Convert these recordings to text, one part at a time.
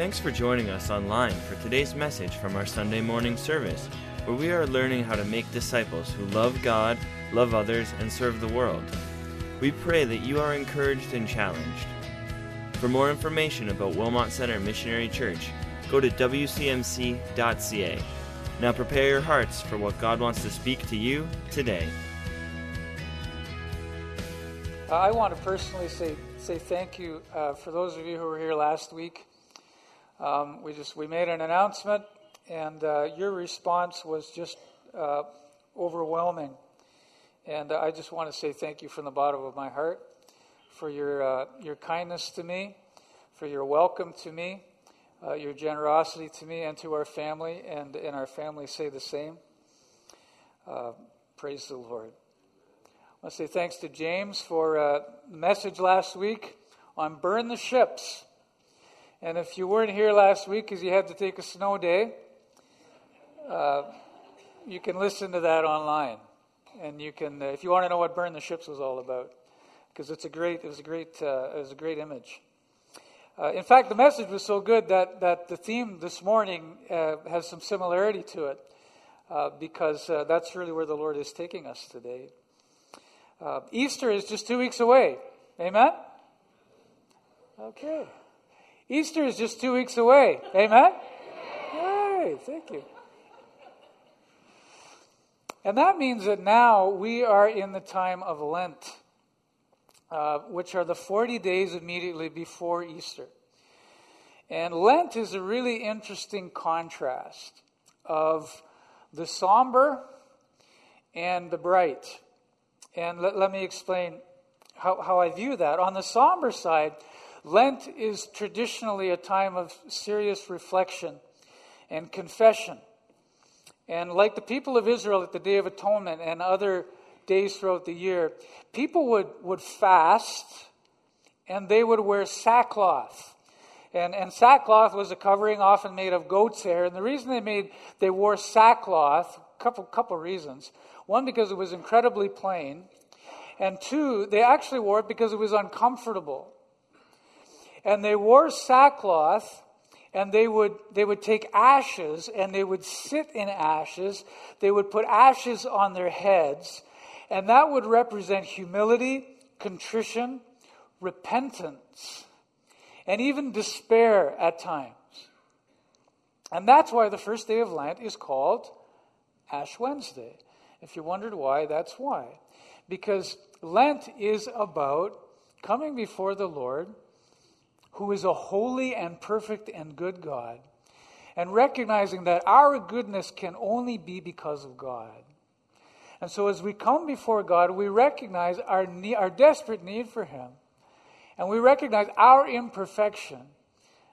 Thanks for joining us online for today's message from our Sunday morning service, where we are learning how to make disciples who love God, love others, and serve the world. We pray that you are encouraged and challenged. For more information about Wilmot Center Missionary Church, go to wcmc.ca. Now prepare your hearts for what God wants to speak to you today. I want to personally say say thank you uh, for those of you who were here last week. Um, we just we made an announcement, and uh, your response was just uh, overwhelming. And I just want to say thank you from the bottom of my heart for your uh, your kindness to me, for your welcome to me, uh, your generosity to me and to our family, and and our family say the same. praise the Lord. I want to say thanks to James for a message last week on burn the ships. And if you weren't here last week because you had to take a snow day, uh, you can listen to that online. And you can, uh, if you want to know what burn the ships was all about, because it's a great, it was a great, uh, it was a great image. Uh, in fact, the message was so good that that the theme this morning uh, has some similarity to it, uh, because that's really where the Lord is taking us today. Easter is just two weeks away. Amen? Okay. Easter is just two weeks away. Amen? Yay, thank you. And that means that now we are in the time of Lent, uh, which are the 40 days immediately before Easter. And Lent is a really interesting contrast of the somber and the bright. And let, let me explain how, how I view that. On the somber side, Lent is traditionally a time of serious reflection and confession. And like the people of Israel at the Day of Atonement and other days throughout the year, people would, would fast and they would wear sackcloth. And, and sackcloth was a covering often made of goat's hair. And the reason they made they wore sackcloth, a couple couple reasons. One, because it was incredibly plain. And two, they actually wore it because it was uncomfortable. And they wore sackcloth and they would, they would take ashes and they would sit in ashes. They would put ashes on their heads. And that would represent humility, contrition, repentance, and even despair at times. And that's why the first day of Lent is called Ash Wednesday. If you wondered why, that's why. Because Lent is about coming before the Lord, who is a holy and perfect and good God, and recognizing that our goodness can only be because of God. And so, as we come before God, we recognize our, need, our desperate need for Him, and we recognize our imperfection.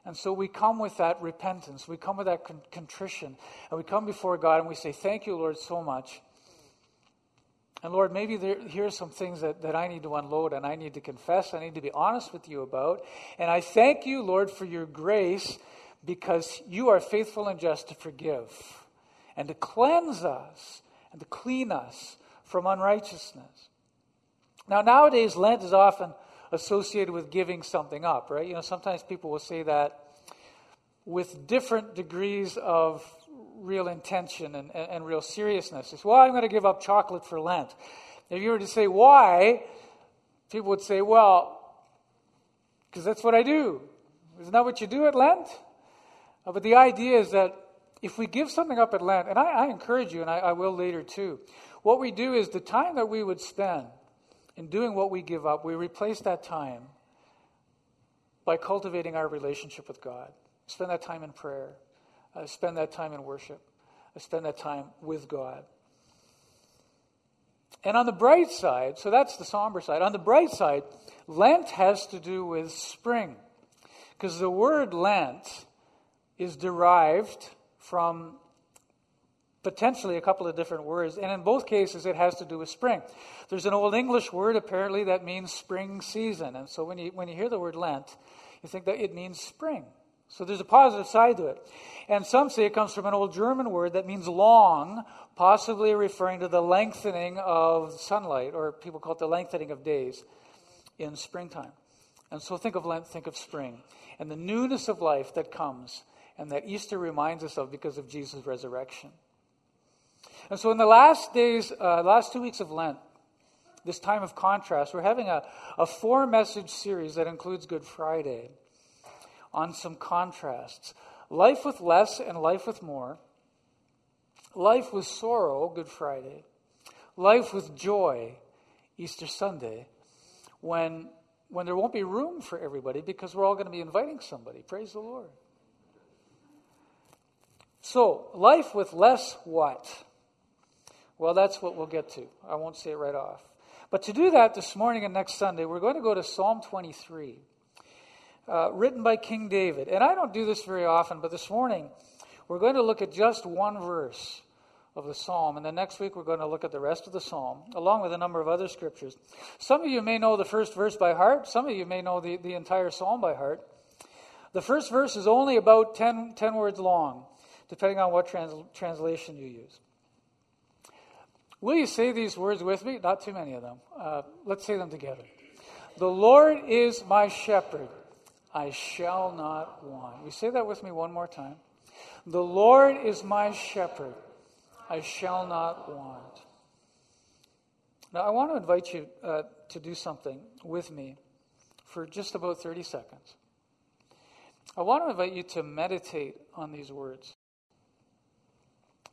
And so we come with that repentance, we come with that con- contrition, and we come before God and we say, Thank you, Lord, so much and Lord, maybe there, here are some things that, that I need to unload and I need to confess, I need to be honest with you about. And I thank you, Lord, for your grace because you are faithful and just to forgive and to cleanse us and to clean us from unrighteousness. Now, nowadays, Lent is often associated with giving something up, right? You know, sometimes people will say that with different degrees of real intention and, and, and real seriousness. It's, well, I'm going to give up chocolate for Lent. If you were to say why, people would say, well, because that's what I do. Isn't that what you do at Lent? Uh, but the idea is that if we give something up at Lent, and I, I encourage you, and I, I will later too, what we do is the time that we would spend in doing what we give up, we replace that time by cultivating our relationship with God. Spend that time in prayer. I spend that time in worship. I spend that time with God. And on the bright side, so that's the somber side. On the bright side, Lent has to do with spring. Because the word Lent is derived from potentially a couple of different words, and in both cases it has to do with spring. There's an old English word apparently that means spring season, and so when you, when you hear the word Lent, you think that it means spring. So there's a positive side to it. And some say it comes from an old German word that means long, possibly referring to the lengthening of sunlight, or people call it the lengthening of days in springtime. And so think of Lent, think of spring, and the newness of life that comes and that Easter reminds us of because of Jesus' resurrection. And so in the last days, uh, last two weeks of Lent, this time of contrast, we're having a, a four message series that includes Good Friday on some contrasts life with less and life with more, life with sorrow, Good Friday, life with joy, Easter Sunday, when, when there won't be room for everybody because we're all going to be inviting somebody. Praise the Lord. So, life with less what? Well, that's what we'll get to. I won't say it right off. But to do that this morning and next Sunday, we're going to go to Psalm 23, uh, written by King David. And I don't do this very often, but this morning we're going to look at just one verse of the psalm. And then next week we're going to look at the rest of the psalm, along with a number of other scriptures. Some of you may know the first verse by heart, some of you may know the, the entire psalm by heart. The first verse is only about 10, 10 words long, depending on what trans, translation you use. Will you say these words with me? Not too many of them. Uh, let's say them together. The Lord is my shepherd. I shall not want. You say that with me one more time. The Lord is my shepherd. I shall not want. Now, I want to invite you uh, to do something with me for just about 30 seconds. I want to invite you to meditate on these words.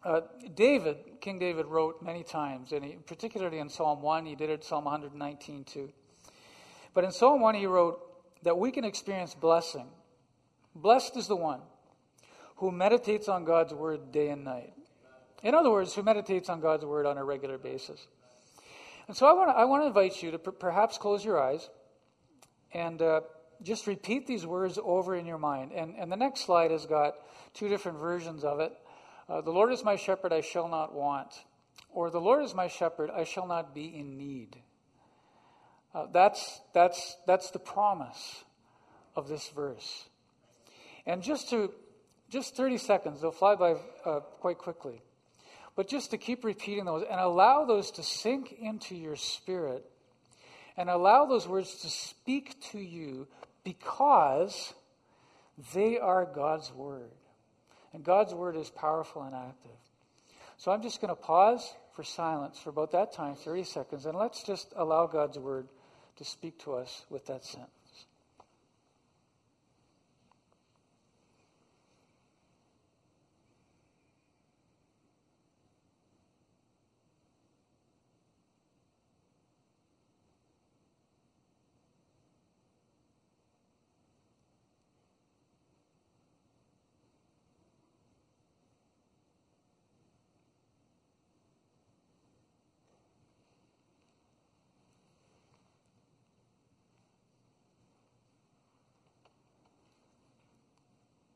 Uh, David, King David, wrote many times, and he, particularly in Psalm 1, he did it Psalm 119 too. But in Psalm 1, he wrote that we can experience blessing. Blessed is the one who meditates on God's word day and night. In other words, who meditates on God's word on a regular basis. And so I want to, I want to invite you to per- perhaps close your eyes and uh, just repeat these words over in your mind. And, and the next slide has got two different versions of it. Uh, the Lord is my shepherd, I shall not want. Or the Lord is my shepherd, I shall not be in need. Uh, that's, that's, that's the promise of this verse. And just to, just 30 seconds, they'll fly by uh, quite quickly. But just to keep repeating those and allow those to sink into your spirit and allow those words to speak to you because they are God's word. And God's word is powerful and active. So I'm just going to pause for silence for about that time, 30 seconds, and let's just allow God's word to speak to us with that sentence.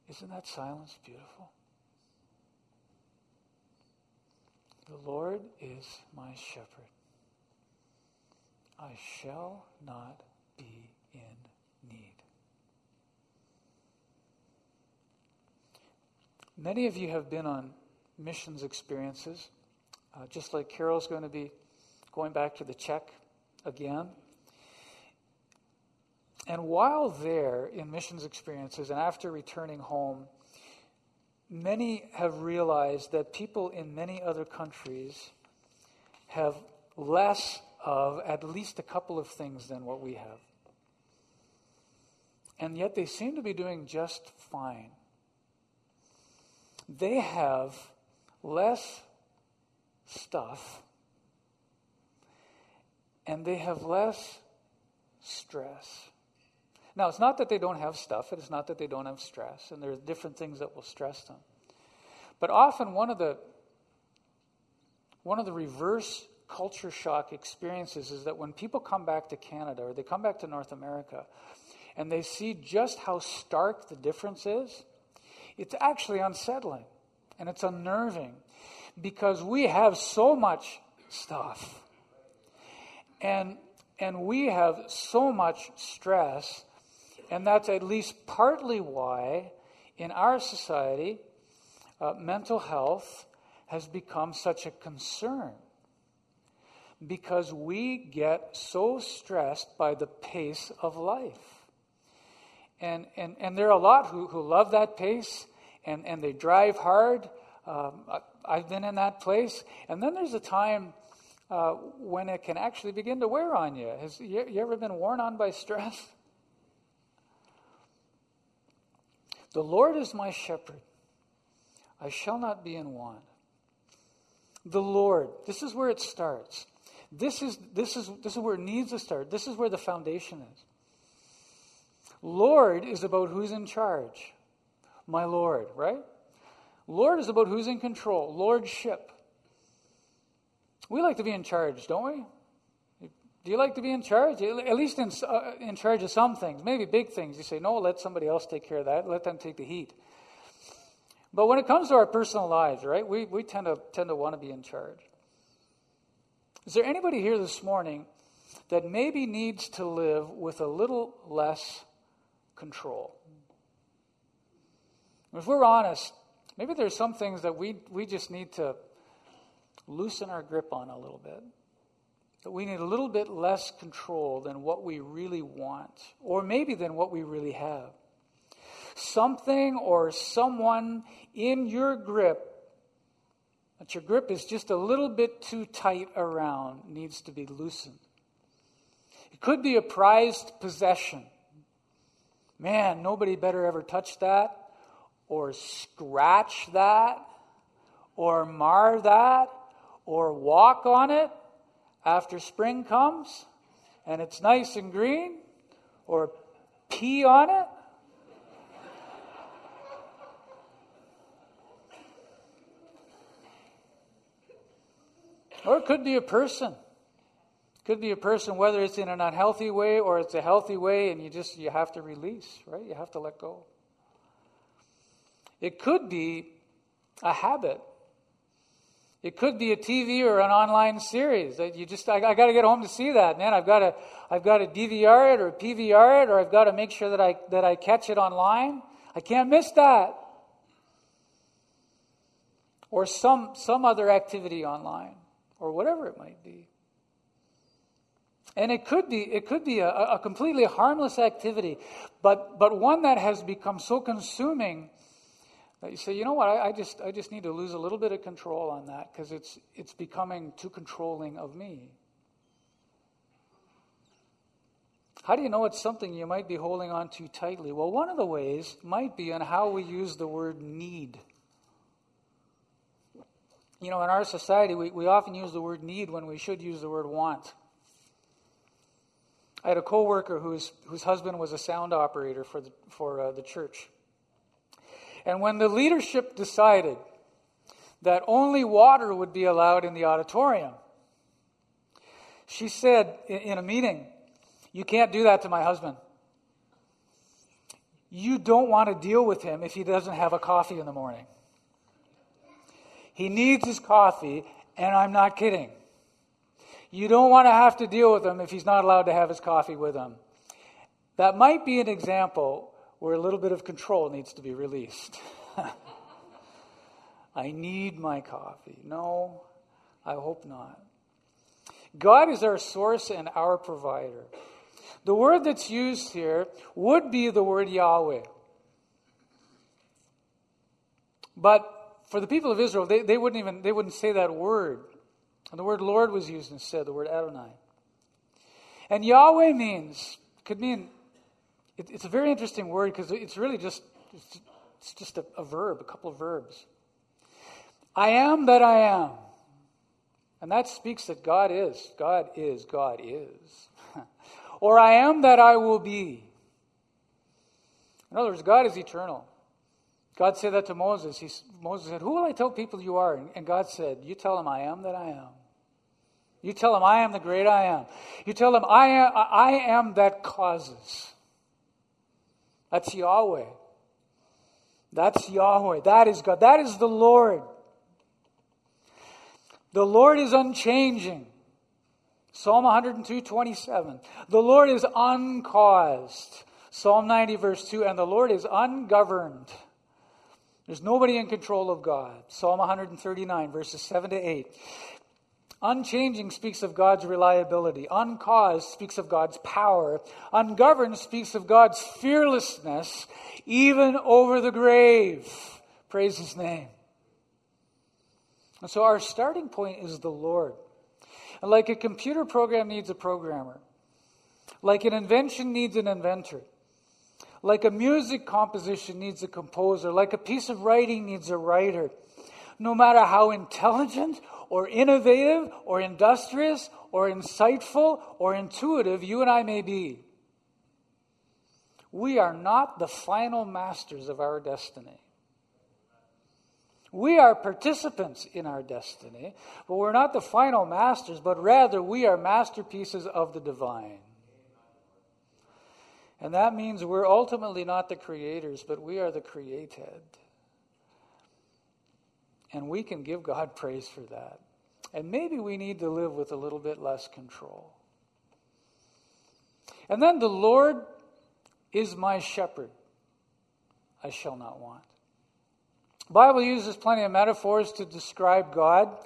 Isn't that silence beautiful? The Lord is my shepherd. I shall not be in need. Many of you have been on missions experiences, uh, just like Carol's going to be going back to the Czech again. And while there in missions experiences and after returning home, many have realized that people in many other countries have less of at least a couple of things than what we have. And yet they seem to be doing just fine. They have less stuff and they have less stress. Now, it's not that they don't have stuff, it's not that they don't have stress, and there are different things that will stress them. But often one of the one of the reverse culture shock experiences is that when people come back to Canada or they come back to North America and they see just how stark the difference is, it's actually unsettling and it's unnerving because we have so much stuff and and we have so much stress and that's at least partly why, in our society, uh, mental health has become such a concern. Because we get so stressed by the pace of life. And, and, and there are a lot who, who love that pace and, and they drive hard. Um, I've been in that place. And then there's a time uh, when it can actually begin to wear on you. Has you, you ever been worn on by stress? The Lord is my shepherd. I shall not be in want. The Lord, this is where it starts. This is, this, is, this is where it needs to start. This is where the foundation is. Lord is about who's in charge. My Lord, right? Lord is about who's in control. Lordship. We like to be in charge, don't we? Do you like to be in charge? At least in, uh, in charge of some things, maybe big things. You say, no, let somebody else take care of that. Let them take the heat. But when it comes to our personal lives, right, we, we tend, to, tend to want to be in charge. Is there anybody here this morning that maybe needs to live with a little less control? If we're honest, maybe there's some things that we, we just need to loosen our grip on a little bit. That we need a little bit less control than what we really want, or maybe than what we really have. Something or someone in your grip that your grip is just a little bit too tight around needs to be loosened. It could be a prized possession. Man, nobody better ever touch that, or scratch that, or mar that, or walk on it after spring comes and it's nice and green, or pee on it. Or it could be a person. It could be a person, whether it's in an unhealthy way or it's a healthy way, and you just you have to release, right? You have to let go. It could be a habit. It could be a TV or an online series that you just, I, I got to get home to see that, man. I've got to, I've got to DVR it or PVR it, or I've got to make sure that I, that I catch it online. I can't miss that. Or some, some other activity online, or whatever it might be. And it could be, it could be a, a completely harmless activity, but, but one that has become so consuming that you say, you know what, I, I, just, I just need to lose a little bit of control on that because it's, it's becoming too controlling of me. How do you know it's something you might be holding on too tightly? Well, one of the ways might be in how we use the word need. You know, in our society, we, we often use the word need when we should use the word want. I had a coworker whose, whose husband was a sound operator for the, for uh, the church. And when the leadership decided that only water would be allowed in the auditorium, she said in a meeting, You can't do that to my husband. You don't want to deal with him if he doesn't have a coffee in the morning. He needs his coffee, and I'm not kidding. You don't want to have to deal with him if he's not allowed to have his coffee with him. That might be an example where a little bit of control needs to be released. I need my coffee. No, I hope not. God is our source and our provider. The word that's used here would be the word Yahweh. But for the people of Israel, they, they wouldn't even they wouldn't say that word. And the word Lord was used instead, the word Adonai. And Yahweh means could mean it, it's a very interesting word because it's really just it's, it's just a, a verb, a couple of verbs. I am that I am. And that speaks that God is. God is, God is. or I am that I will be. In other words, God is eternal. God said that to Moses. He, Moses said, Who will I tell people you are? And God said, You tell them I am that I am. You tell them I am the great I am. You tell them I am, I am that causes. That's Yahweh. That's Yahweh. That is God. That is the Lord. The Lord is unchanging. Psalm 102, 27. The Lord is uncaused. Psalm 90, verse 2. And the Lord is ungoverned. There's nobody in control of God. Psalm 139, verses 7 to 8. Unchanging speaks of God's reliability. Uncaused speaks of God's power. Ungoverned speaks of God's fearlessness, even over the grave. Praise his name. And so our starting point is the Lord. And like a computer program needs a programmer, like an invention needs an inventor, like a music composition needs a composer, like a piece of writing needs a writer. No matter how intelligent or innovative or industrious or insightful or intuitive you and I may be, we are not the final masters of our destiny. We are participants in our destiny, but we're not the final masters, but rather we are masterpieces of the divine. And that means we're ultimately not the creators, but we are the created. And we can give God praise for that. And maybe we need to live with a little bit less control. And then the Lord is my shepherd. I shall not want. The Bible uses plenty of metaphors to describe God.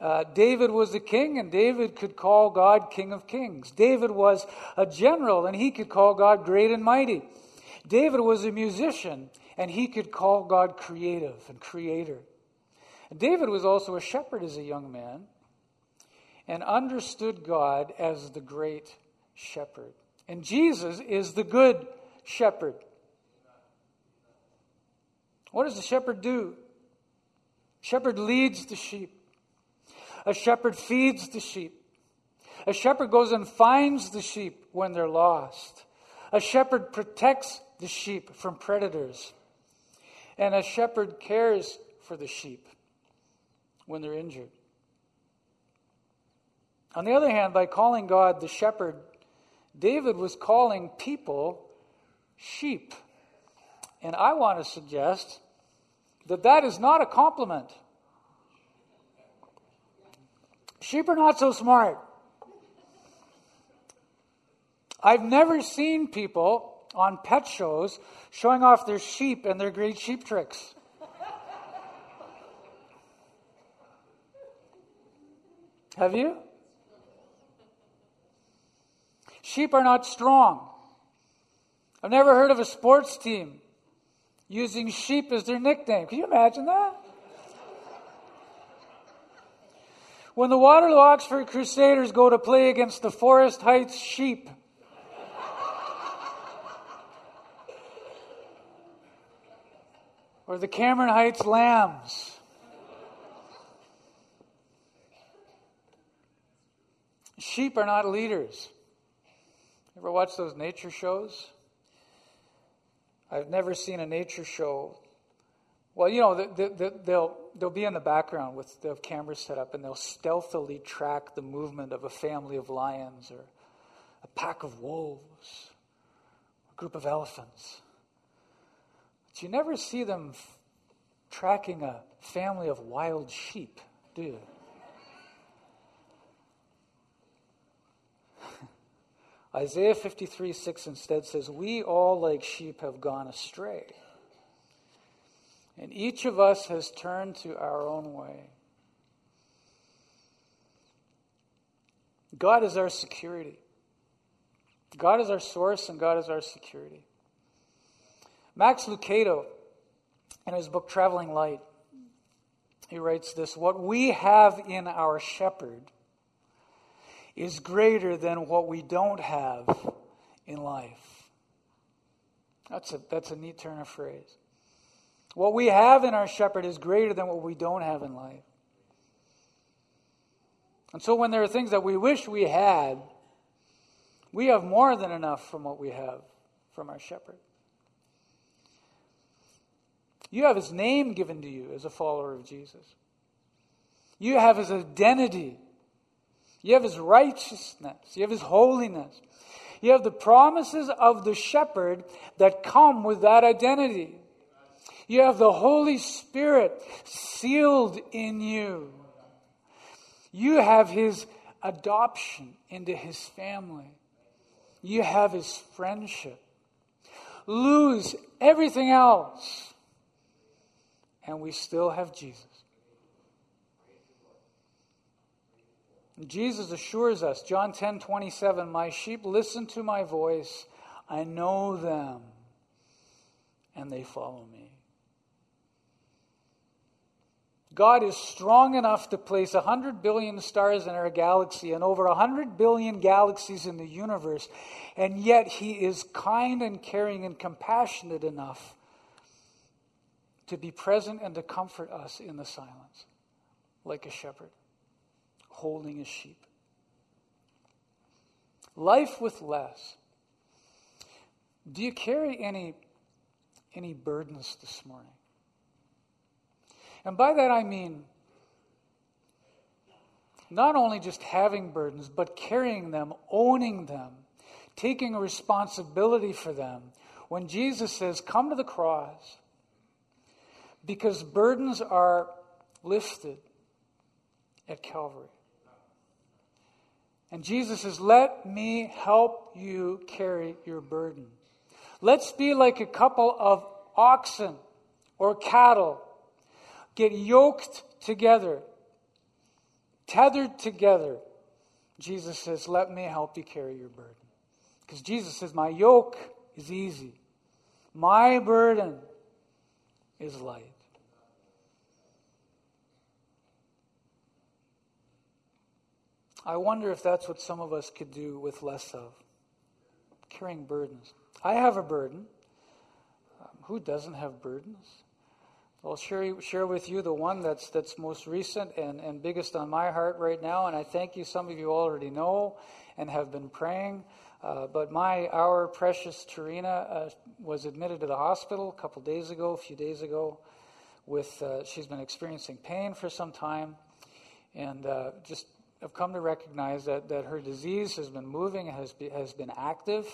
Uh, David was a king, and David could call God King of Kings. David was a general, and he could call God Great and Mighty. David was a musician, and he could call God Creative and Creator. David was also a shepherd as a young man, and understood God as the Great Shepherd. And Jesus is the Good Shepherd. What does the shepherd do? Shepherd leads the sheep. A shepherd feeds the sheep. A shepherd goes and finds the sheep when they're lost. A shepherd protects the sheep from predators. And a shepherd cares for the sheep when they're injured. On the other hand, by calling God the shepherd, David was calling people sheep. And I want to suggest that that is not a compliment. Sheep are not so smart. I've never seen people on pet shows showing off their sheep and their great sheep tricks. Have you? Sheep are not strong. I've never heard of a sports team using sheep as their nickname. Can you imagine that? When the Waterloo Oxford Crusaders go to play against the Forest Heights sheep, or the Cameron Heights lambs, sheep are not leaders. Ever watch those nature shows? I've never seen a nature show. Well, you know, they, they'll, they'll be in the background with the cameras set up and they'll stealthily track the movement of a family of lions or a pack of wolves, a group of elephants. But you never see them f- tracking a family of wild sheep, do you? Isaiah 53 6 instead says, We all, like sheep, have gone astray. And each of us has turned to our own way. God is our security. God is our source, and God is our security. Max Lucado, in his book Traveling Light, he writes this What we have in our shepherd is greater than what we don't have in life. That's a, that's a neat turn of phrase. What we have in our shepherd is greater than what we don't have in life. And so when there are things that we wish we had, we have more than enough from what we have from our shepherd. You have his name given to you as a follower of Jesus. You have his identity you have his righteousness. You have his holiness. You have the promises of the shepherd that come with that identity. You have the Holy Spirit sealed in you. You have his adoption into his family. You have his friendship. Lose everything else, and we still have Jesus. Jesus assures us, John 10 27, My sheep listen to my voice. I know them, and they follow me. God is strong enough to place 100 billion stars in our galaxy and over 100 billion galaxies in the universe, and yet He is kind and caring and compassionate enough to be present and to comfort us in the silence, like a shepherd holding his sheep. Life with less. Do you carry any, any burdens this morning? And by that I mean not only just having burdens, but carrying them, owning them, taking responsibility for them. When Jesus says, Come to the cross, because burdens are lifted at Calvary. And Jesus says, Let me help you carry your burden. Let's be like a couple of oxen or cattle. Get yoked together, tethered together. Jesus says, Let me help you carry your burden. Because Jesus says, My yoke is easy, my burden is light. I wonder if that's what some of us could do with less of carrying burdens. I have a burden. Um, who doesn't have burdens? I'll share, share with you the one that's, that's most recent and, and biggest on my heart right now, and I thank you. Some of you already know and have been praying. Uh, but my, our precious Tarina uh, was admitted to the hospital a couple days ago, a few days ago. With uh, she's been experiencing pain for some time, and uh, just have come to recognize that, that her disease has been moving, has, be, has been active.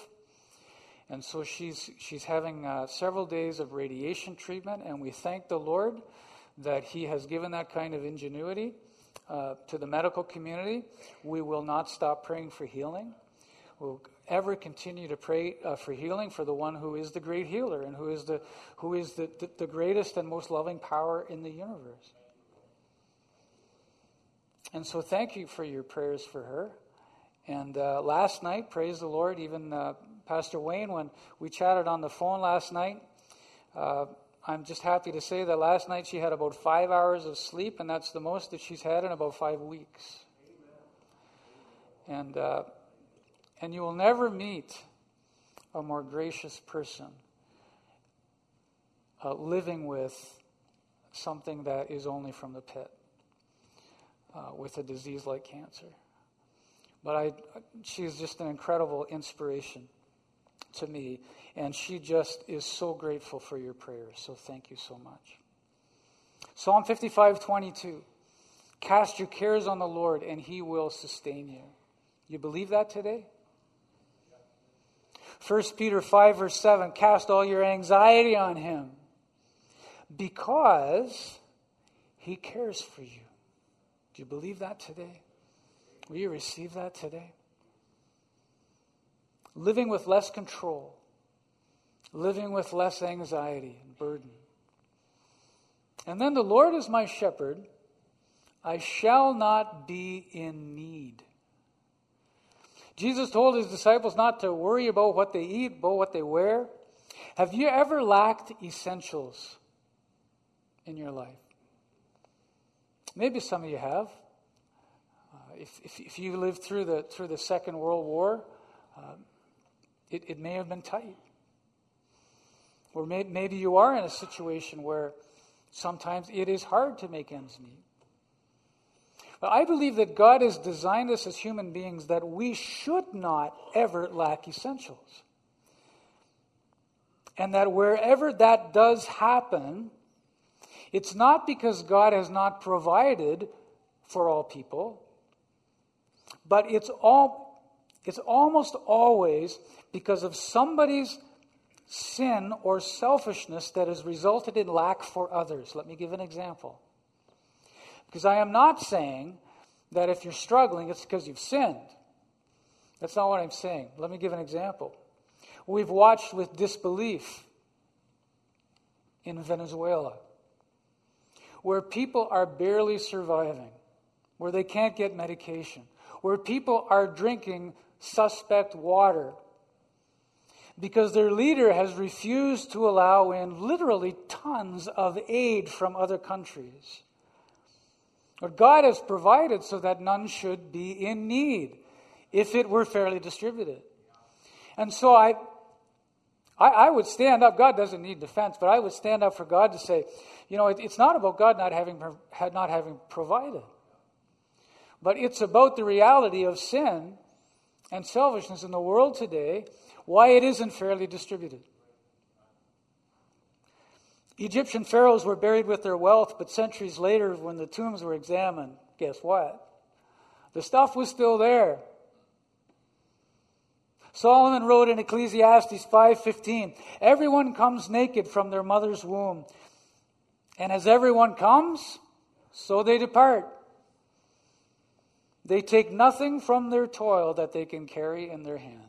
And so she's, she's having uh, several days of radiation treatment, and we thank the Lord that He has given that kind of ingenuity uh, to the medical community. We will not stop praying for healing. We'll ever continue to pray uh, for healing for the one who is the great healer and who is, the, who is the, the, the greatest and most loving power in the universe. And so thank you for your prayers for her. And uh, last night, praise the Lord, even uh, Pastor Wayne, when we chatted on the phone last night, uh, I'm just happy to say that last night she had about five hours of sleep, and that's the most that she's had in about five weeks. And, uh, and you will never meet a more gracious person uh, living with something that is only from the pit uh, with a disease like cancer. But I, she's just an incredible inspiration to me, and she just is so grateful for your prayers. So thank you so much. Psalm 55 22. Cast your cares on the Lord, and he will sustain you. You believe that today? 1 Peter 5, verse 7 Cast all your anxiety on him because he cares for you. Do you believe that today? Will you receive that today? Living with less control, living with less anxiety and burden. And then the Lord is my shepherd, I shall not be in need. Jesus told his disciples not to worry about what they eat, about what they wear. Have you ever lacked essentials in your life? Maybe some of you have. Uh, if, if, if, you lived through the, through the Second World War, uh, it, it may have been tight. Or may, maybe you are in a situation where sometimes it is hard to make ends meet. But I believe that God has designed us as human beings that we should not ever lack essentials. And that wherever that does happen, it's not because God has not provided for all people, but it's all it's almost always because of somebody's sin or selfishness that has resulted in lack for others. Let me give an example. Because I am not saying that if you're struggling, it's because you've sinned. That's not what I'm saying. Let me give an example. We've watched with disbelief in Venezuela where people are barely surviving, where they can't get medication, where people are drinking suspect water because their leader has refused to allow in literally tons of aid from other countries. But God has provided so that none should be in need if it were fairly distributed. And so I, I, I, would stand up. God doesn't need defense, but I would stand up for God to say, you know, it, it's not about God not having, not having provided, but it's about the reality of sin and selfishness in the world today, why it isn't fairly distributed. Egyptian pharaohs were buried with their wealth, but centuries later, when the tombs were examined, guess what? The stuff was still there. Solomon wrote in Ecclesiastes 5:15, "Everyone comes naked from their mother's womb, and as everyone comes, so they depart. They take nothing from their toil that they can carry in their hands."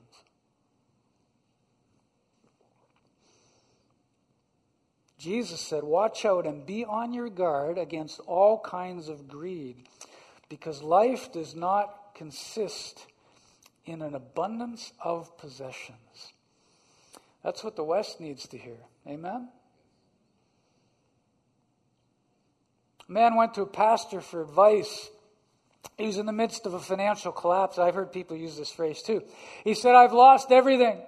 Jesus said, Watch out and be on your guard against all kinds of greed, because life does not consist in an abundance of possessions. That's what the West needs to hear. Amen? A man went to a pastor for advice. He was in the midst of a financial collapse. I've heard people use this phrase too. He said, I've lost everything.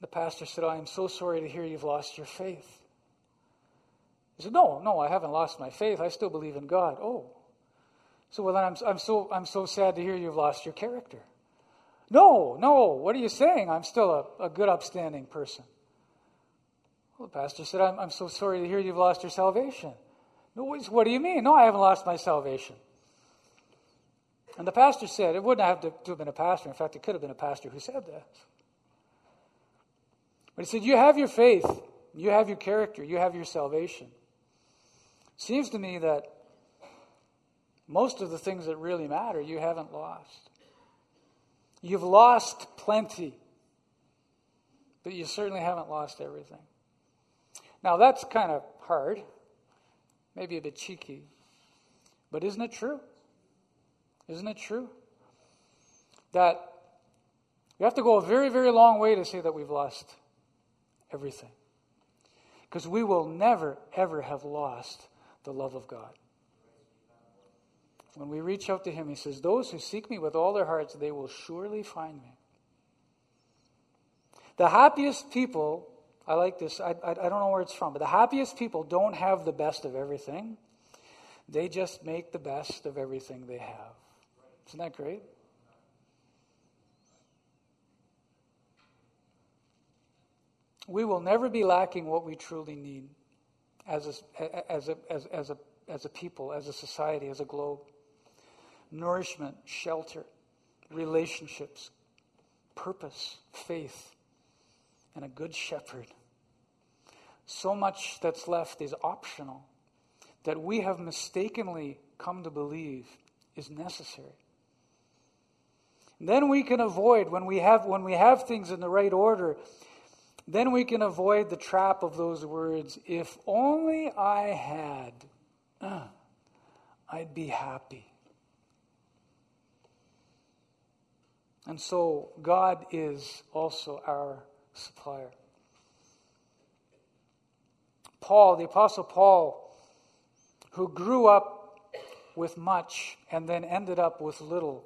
The pastor said, I am so sorry to hear you've lost your faith. He said, No, no, I haven't lost my faith. I still believe in God. Oh. So well then I'm, I'm so I'm so sad to hear you've lost your character. No, no, what are you saying? I'm still a, a good upstanding person. Well, the pastor said, I'm, I'm so sorry to hear you've lost your salvation. No, what do you mean? No, I haven't lost my salvation. And the pastor said, it wouldn't have to, to have been a pastor. In fact, it could have been a pastor who said that. But he said, You have your faith, you have your character, you have your salvation. Seems to me that most of the things that really matter you haven't lost. You've lost plenty, but you certainly haven't lost everything. Now, that's kind of hard, maybe a bit cheeky, but isn't it true? Isn't it true? That we have to go a very, very long way to say that we've lost everything. Because we will never, ever have lost the love of God. When we reach out to Him, He says, Those who seek me with all their hearts, they will surely find me. The happiest people, I like this, I, I, I don't know where it's from, but the happiest people don't have the best of everything. They just make the best of everything they have. Isn't that great? we will never be lacking what we truly need as a, as a, as, as a, as a people, as a society, as a globe nourishment, shelter, relationships, purpose, faith, and a good shepherd. So much that's left is optional that we have mistakenly come to believe is necessary. then we can avoid when we have when we have things in the right order then we can avoid the trap of those words if only I had, uh, I'd be happy. And so God is also our supplier. Paul, the Apostle Paul, who grew up with much and then ended up with little,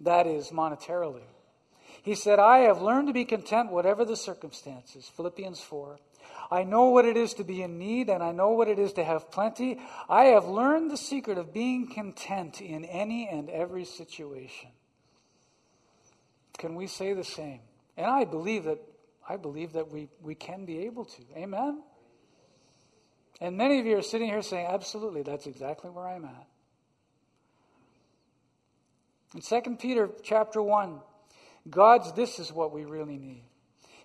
that is monetarily. He said, I have learned to be content whatever the circumstances. Philippians 4. I know what it is to be in need, and I know what it is to have plenty. I have learned the secret of being content in any and every situation. Can we say the same? And I believe that I believe that we, we can be able to. Amen? And many of you are sitting here saying, absolutely, that's exactly where I'm at. In 2 Peter chapter 1, God's, this is what we really need.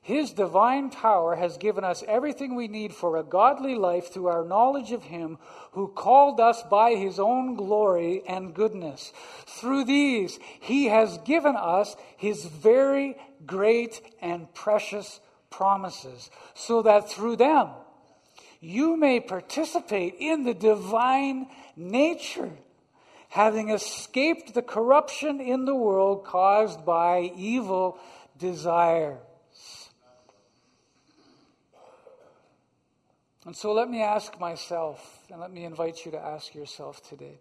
His divine power has given us everything we need for a godly life through our knowledge of Him who called us by His own glory and goodness. Through these, He has given us His very great and precious promises, so that through them you may participate in the divine nature, having escaped the corruption in the world caused by evil desires. And so let me ask myself, and let me invite you to ask yourself today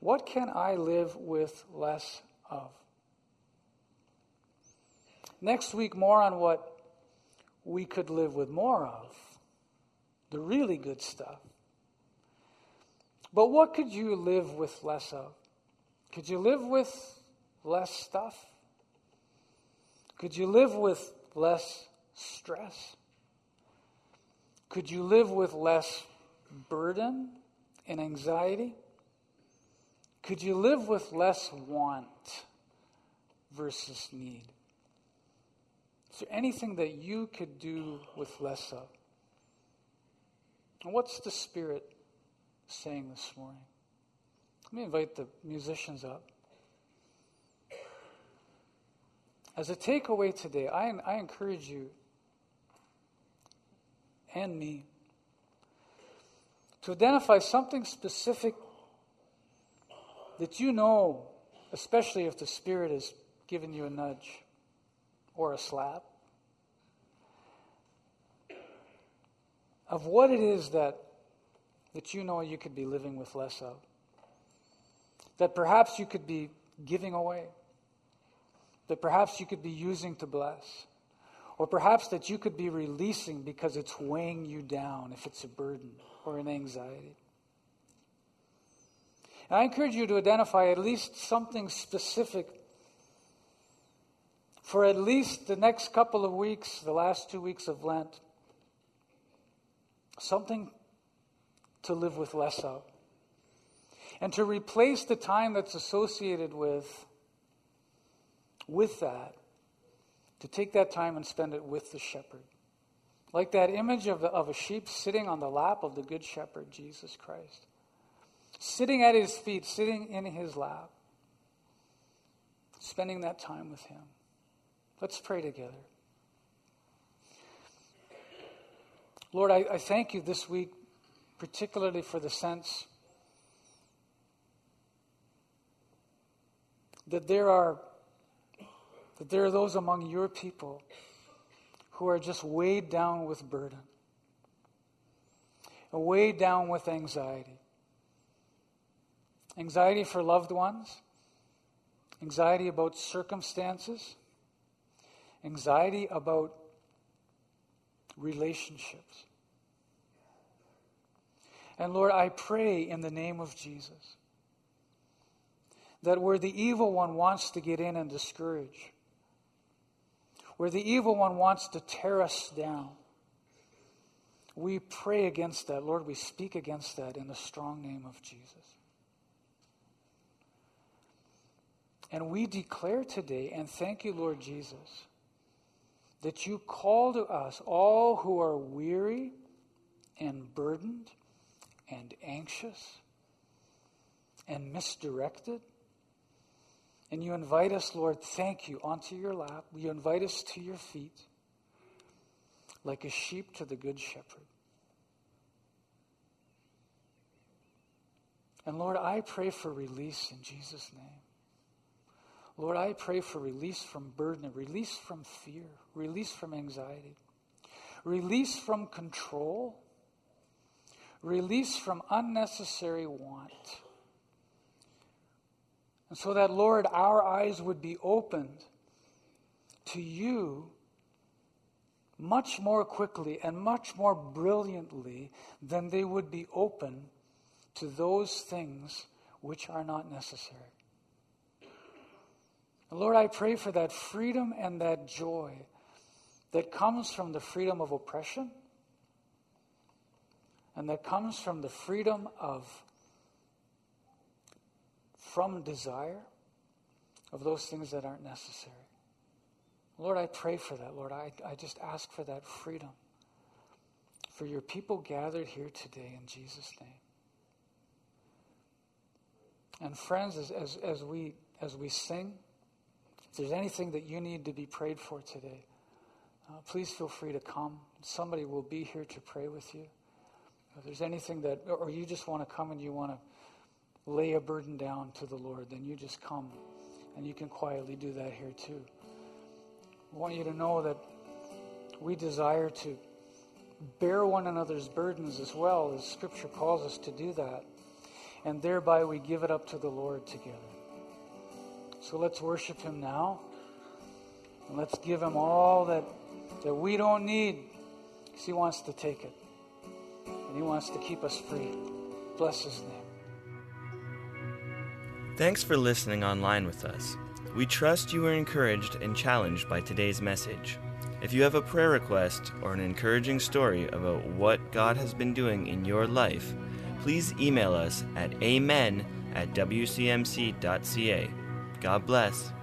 what can I live with less of? Next week, more on what we could live with more of the really good stuff. But what could you live with less of? Could you live with less stuff? Could you live with less stress? Could you live with less burden and anxiety? Could you live with less want versus need? Is there anything that you could do with less of? And what's the Spirit saying this morning? Let me invite the musicians up. As a takeaway today, I, I encourage you and me to identify something specific that you know, especially if the Spirit has given you a nudge or a slap, of what it is that, that you know you could be living with less of. That perhaps you could be giving away. That perhaps you could be using to bless. Or perhaps that you could be releasing because it's weighing you down if it's a burden or an anxiety. And I encourage you to identify at least something specific for at least the next couple of weeks, the last two weeks of Lent, something to live with less of. And to replace the time that's associated with, with that, to take that time and spend it with the shepherd. Like that image of, the, of a sheep sitting on the lap of the good shepherd, Jesus Christ. Sitting at his feet, sitting in his lap, spending that time with him. Let's pray together. Lord, I, I thank you this week, particularly for the sense that there are that there are those among your people who are just weighed down with burden, weighed down with anxiety. Anxiety for loved ones, anxiety about circumstances, anxiety about relationships. And Lord, I pray in the name of Jesus that where the evil one wants to get in and discourage, where the evil one wants to tear us down, we pray against that. Lord, we speak against that in the strong name of Jesus. And we declare today, and thank you, Lord Jesus that you call to us all who are weary and burdened and anxious and misdirected. And you invite us, Lord, thank you, onto your lap. You invite us to your feet like a sheep to the good shepherd. And Lord, I pray for release in Jesus' name. Lord, I pray for release from burden, release from fear, release from anxiety, release from control, release from unnecessary want. And so that, Lord, our eyes would be opened to you much more quickly and much more brilliantly than they would be open to those things which are not necessary. Lord, I pray for that freedom and that joy that comes from the freedom of oppression and that comes from the freedom of from desire of those things that aren't necessary. Lord, I pray for that. Lord, I, I just ask for that freedom for your people gathered here today in Jesus' name. And friends, as, as, as we as we sing, if there's anything that you need to be prayed for today, uh, please feel free to come somebody will be here to pray with you. If there's anything that, or you just want to come and you want to lay a burden down to the Lord, then you just come. And you can quietly do that here too. I want you to know that we desire to bear one another's burdens as well, as Scripture calls us to do that. And thereby we give it up to the Lord together. So let's worship Him now. And let's give Him all that, that we don't need, because He wants to take it. And He wants to keep us free. Bless His name. Thanks for listening online with us. We trust you were encouraged and challenged by today's message. If you have a prayer request or an encouraging story about what God has been doing in your life, please email us at amen at wcmc.ca. God bless.